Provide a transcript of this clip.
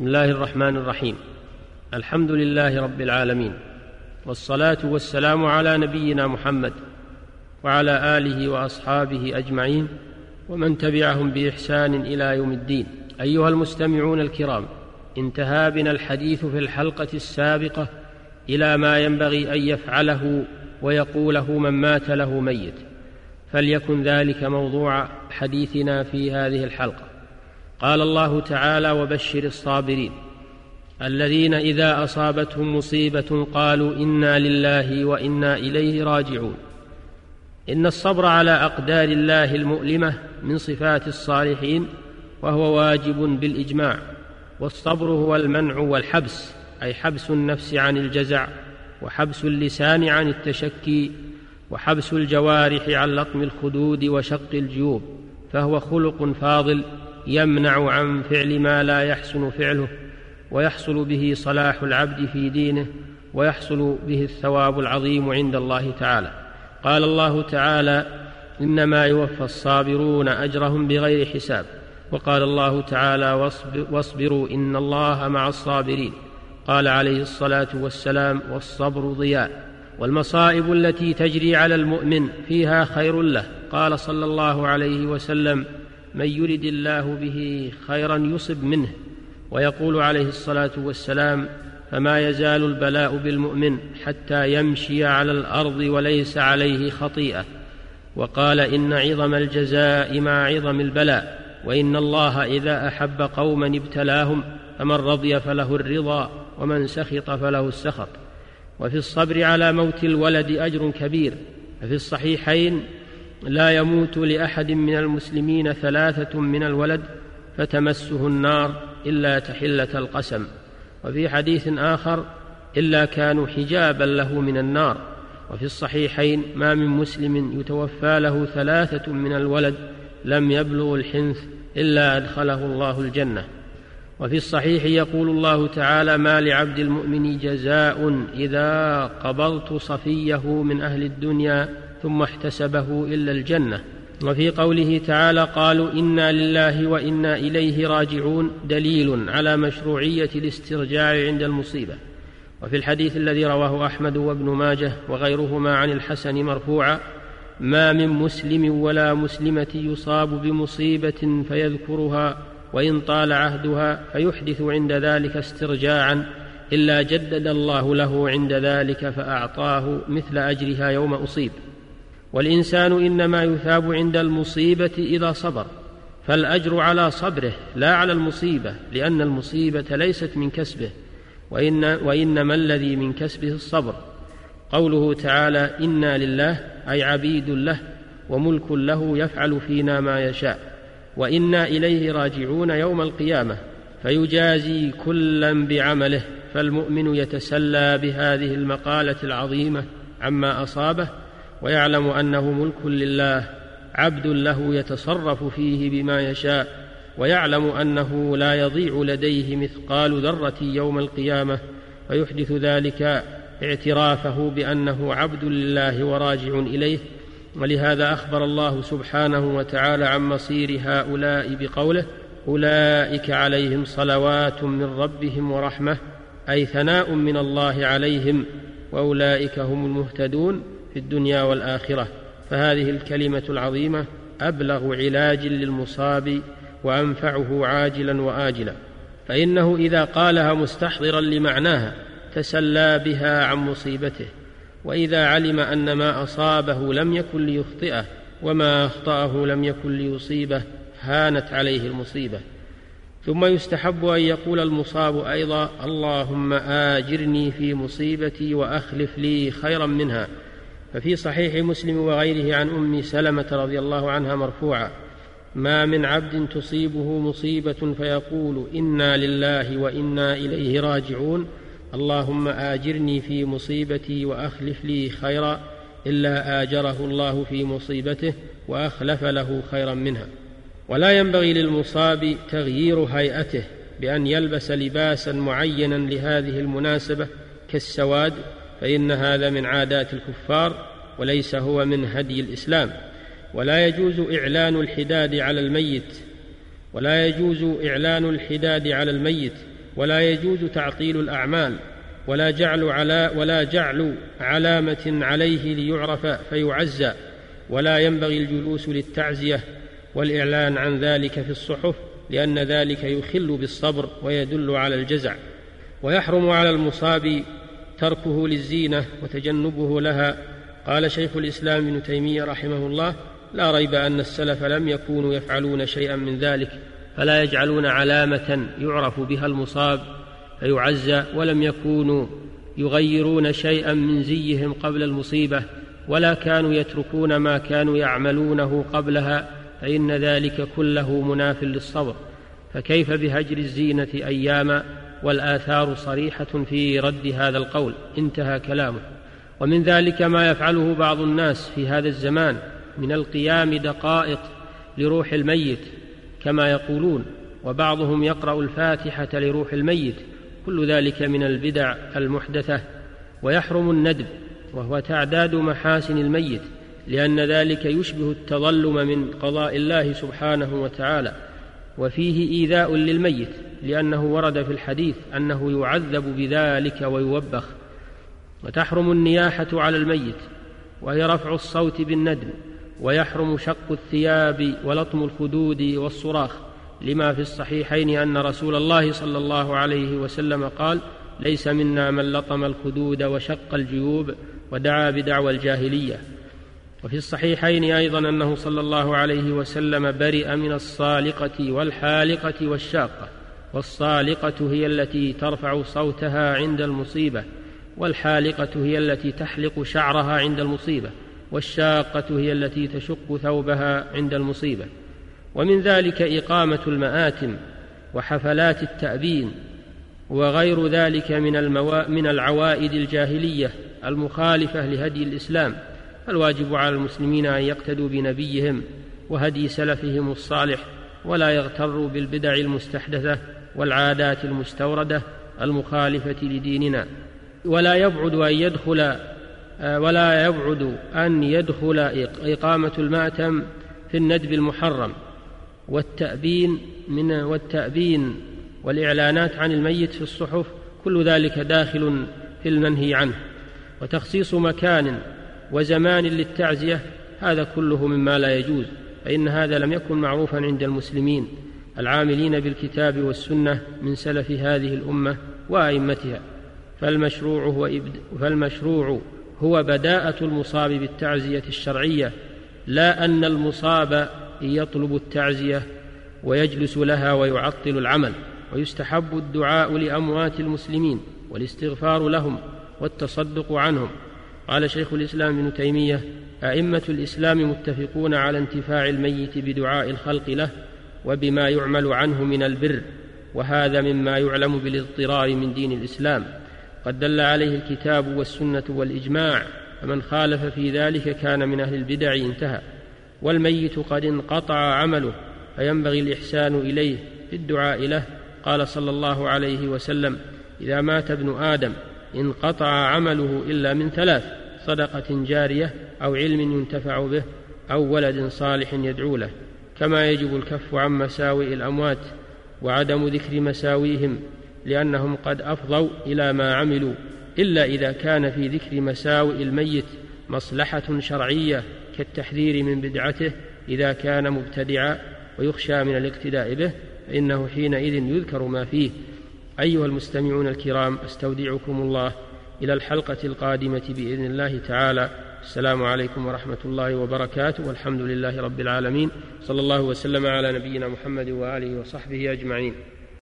بسم الله الرحمن الرحيم. الحمد لله رب العالمين. والصلاة والسلام على نبينا محمد وعلى آله وأصحابه أجمعين ومن تبعهم بإحسان إلى يوم الدين. أيها المستمعون الكرام انتهى بنا الحديث في الحلقة السابقة إلى ما ينبغي أن يفعله ويقوله من مات له ميت. فليكن ذلك موضوع حديثنا في هذه الحلقة. قال الله تعالى وبشر الصابرين الذين إذا أصابتهم مصيبة قالوا إنا لله وإنا إليه راجعون. إن الصبر على أقدار الله المؤلمة من صفات الصالحين وهو واجب بالإجماع. والصبر هو المنع والحبس أي حبس النفس عن الجزع وحبس اللسان عن التشكي وحبس الجوارح عن لطم الخدود وشق الجيوب فهو خلق فاضل يمنع عن فعل ما لا يحسن فعله ويحصل به صلاح العبد في دينه ويحصل به الثواب العظيم عند الله تعالى. قال الله تعالى إنما يوفى الصابرون أجرهم بغير حساب. وقال الله تعالى واصبروا إن الله مع الصابرين. قال عليه الصلاة والسلام والصبر ضياء. والمصائب التي تجري على المؤمن فيها خير له. قال صلى الله عليه وسلم من يرد الله به خيرا يصب منه ويقول عليه الصلاة والسلام فما يزال البلاء بالمؤمن حتى يمشي على الأرض وليس عليه خطيئة وقال إن عظم الجزاء مع عظم البلاء وإن الله إذا أحب قوما ابتلاهم فمن رضي فله الرضا ومن سخط فله السخط وفي الصبر على موت الولد أجر كبير ففي الصحيحين لا يموت لأحد من المسلمين ثلاثة من الولد فتمسه النار إلا تحلة القسم. وفي حديث آخر إلا كانوا حجابا له من النار. وفي الصحيحين ما من مسلم يتوفى له ثلاثة من الولد لم يبلغ الحنث إلا أدخله الله الجنة. وفي الصحيح يقول الله تعالى ما لعبد المؤمن جزاء إذا قبضت صفيه من أهل الدنيا ثم احتسبه إلا الجنة. وفي قوله تعالى قالوا إنا لله وإنا إليه راجعون دليل على مشروعية الاسترجاع عند المصيبة. وفي الحديث الذي رواه أحمد وابن ماجه وغيرهما عن الحسن مرفوعا ما من مسلم ولا مسلمة يصاب بمصيبة فيذكرها وإن طال عهدها فيحدث عند ذلك استرجاعا إلا جدد الله له عند ذلك فأعطاه مثل أجرها يوم أصيب. والإنسان إنما يثاب عند المصيبة إذا صبر فالأجر على صبره لا على المصيبة لأن المصيبة ليست من كسبه وإن وإنما الذي من كسبه الصبر. قوله تعالى إنا لله أي عبيد له وملك له يفعل فينا ما يشاء وإنا إليه راجعون يوم القيامة فيجازي كلا بعمله فالمؤمن يتسلى بهذه المقالة العظيمة عما أصابه ويعلم أنه ملك لله عبد له يتصرف فيه بما يشاء ويعلم أنه لا يضيع لديه مثقال ذرة يوم القيامة فيحدث ذلك اعترافه بأنه عبد لله وراجع إليه. ولهذا أخبر الله سبحانه وتعالى عن مصير هؤلاء بقوله أولئك عليهم صلوات من ربهم ورحمة أي ثناء من الله عليهم وأولئك هم المهتدون. في الدنيا والآخرة فهذه الكلمة العظيمة أبلغ علاج للمصاب وأنفعه عاجلا وآجلا فإنه إذا قالها مستحضرا لمعناها تسلى بها عن مصيبته وإذا علم أن ما أصابه لم يكن ليخطئه وما أخطأه لم يكن ليصيبه هانت عليه المصيبة. ثم يستحب أن يقول المصاب أيضا اللهم آجرني في مصيبتي وأخلف لي خيرا منها ففي صحيح مسلم وغيره عن أم سلمة رضي الله عنها مرفوعا ما من عبد تصيبه مصيبة فيقول إنا لله وإنا إليه راجعون اللهم آجرني في مصيبتي وأخلف لي خيرا إلا آجره الله في مصيبته وأخلف له خيرا منها. ولا ينبغي للمصاب تغيير هيئته بأن يلبس لباسا معينا لهذه المناسبة كالسواد فإن هذا من عادات الكفار وليس هو من هدي الإسلام. ولا يجوز إعلان الحداد على الميت ولا يجوز إعلان الحداد على الميت ولا يجوز تعطيل الأعمال ولا جعل على ولا جعل علامة عليه ليعرف فيعزى ولا ينبغي الجلوس للتعزية والإعلان عن ذلك في الصحف لأن ذلك يخل بالصبر ويدل على الجزع. ويحرم على المصاب تركه للزينة وتجنبه لها. قال شيخ الإسلام ابن تيمية رحمه الله لا ريب أن السلف لم يكونوا يفعلون شيئا من ذلك فلا يجعلون علامة يعرف بها المصاب فيعزى ولم يكونوا يغيرون شيئا من زيهم قبل المصيبة ولا كانوا يتركون ما كانوا يعملونه قبلها فإن ذلك كله مناف للصبر. فكيف بهجر الزينة أياما والآثار صريحة في رد هذا القول انتهى كلامه. ومن ذلك ما يفعله بعض الناس في هذا الزمان من القيام دقائق لروح الميت كما يقولون وبعضهم يقرأ الفاتحة لروح الميت كل ذلك من البدع المحدثة. ويحرم الندب وهو تعداد محاسن الميت لأن ذلك يشبه التظلم من قضاء الله سبحانه وتعالى. وفيه إيذاء للميت. لأنه ورد في الحديث أنه يعذب بذلك ويوبخ وتحرم النياحة على الميت وهي رفع الصوت بالندم ويحرم شق الثياب ولطم الخدود والصراخ لما في الصحيحين أن رسول الله صلى الله عليه وسلم قال ليس منا من لطم الخدود وشق الجيوب ودعا بدعوى الجاهلية. وفي الصحيحين أيضا أنه صلى الله عليه وسلم برئ من الصالقة والحالقة والشاقة. والصالقة هي التي ترفع صوتها عند المصيبة والحالقة هي التي تحلق شعرها عند المصيبة والشاقة هي التي تشق ثوبها عند المصيبة. ومن ذلك إقامة المآتم وحفلات التأبين وغير ذلك من, الموا... من العوائد الجاهلية المخالفة لهدي الإسلام الواجب على المسلمين أن يقتدوا بنبيهم وهدي سلفهم الصالح ولا يغتروا بالبدع المستحدثة والعادات المستوردة المخالفة لديننا. ولا يبعد أن يدخل ولا يبعد أن يدخل إقامة المأتم في الندب المحرم. والتأبين من والتأبين والإعلانات عن الميت في الصحف كل ذلك داخل في المنهي عنه. وتخصيص مكان وزمان للتعزية هذا كله مما لا يجوز. فإن هذا لم يكن معروفا عند المسلمين العاملين بالكتاب والسنة من سلف هذه الأمة وأئمتها. فالمشروع هو, إبد فالمشروع هو بداءة المصاب بالتعزية الشرعية لا أن المصاب يطلب التعزية ويجلس لها ويعطل العمل ويستحب الدعاء لأموات المسلمين والاستغفار لهم والتصدق عنهم. قال شيخ الإسلام ابن تيمية أئمة الإسلام متفقون على انتفاع الميت بدعاء الخلق له وبما يعمل عنه من البر وهذا مما يعلم بالاضطرار من دين الإسلام. قد دل عليه الكتاب والسنة والإجماع فمن خالف في ذلك كان من أهل البدع انتهى. والميت قد انقطع عمله فينبغي الإحسان إليه في الدعاء له. قال صلى الله عليه وسلم إذا مات ابن آدم انقطع عمله إلا من ثلاث. صدقة جارية أو علم ينتفع به أو ولد صالح يدعو له كما يجب الكف عن مساوئ الأموات وعدم ذكر مساويهم لأنهم قد أفضوا إلى ما عملوا إلا إذا كان في ذكر مساوئ الميت مصلحة شرعية كالتحذير من بدعته إذا كان مبتدعا ويخشى من الاقتداء به فإنه حينئذ يذكر ما فيه. أيها المستمعون الكرام أستودعكم الله إلى الحلقة القادمة بإذن الله تعالى. السلام عليكم ورحمة الله وبركاته. والحمد لله رب العالمين. صلى الله وسلم على نبينا محمد وآله وصحبه أجمعين.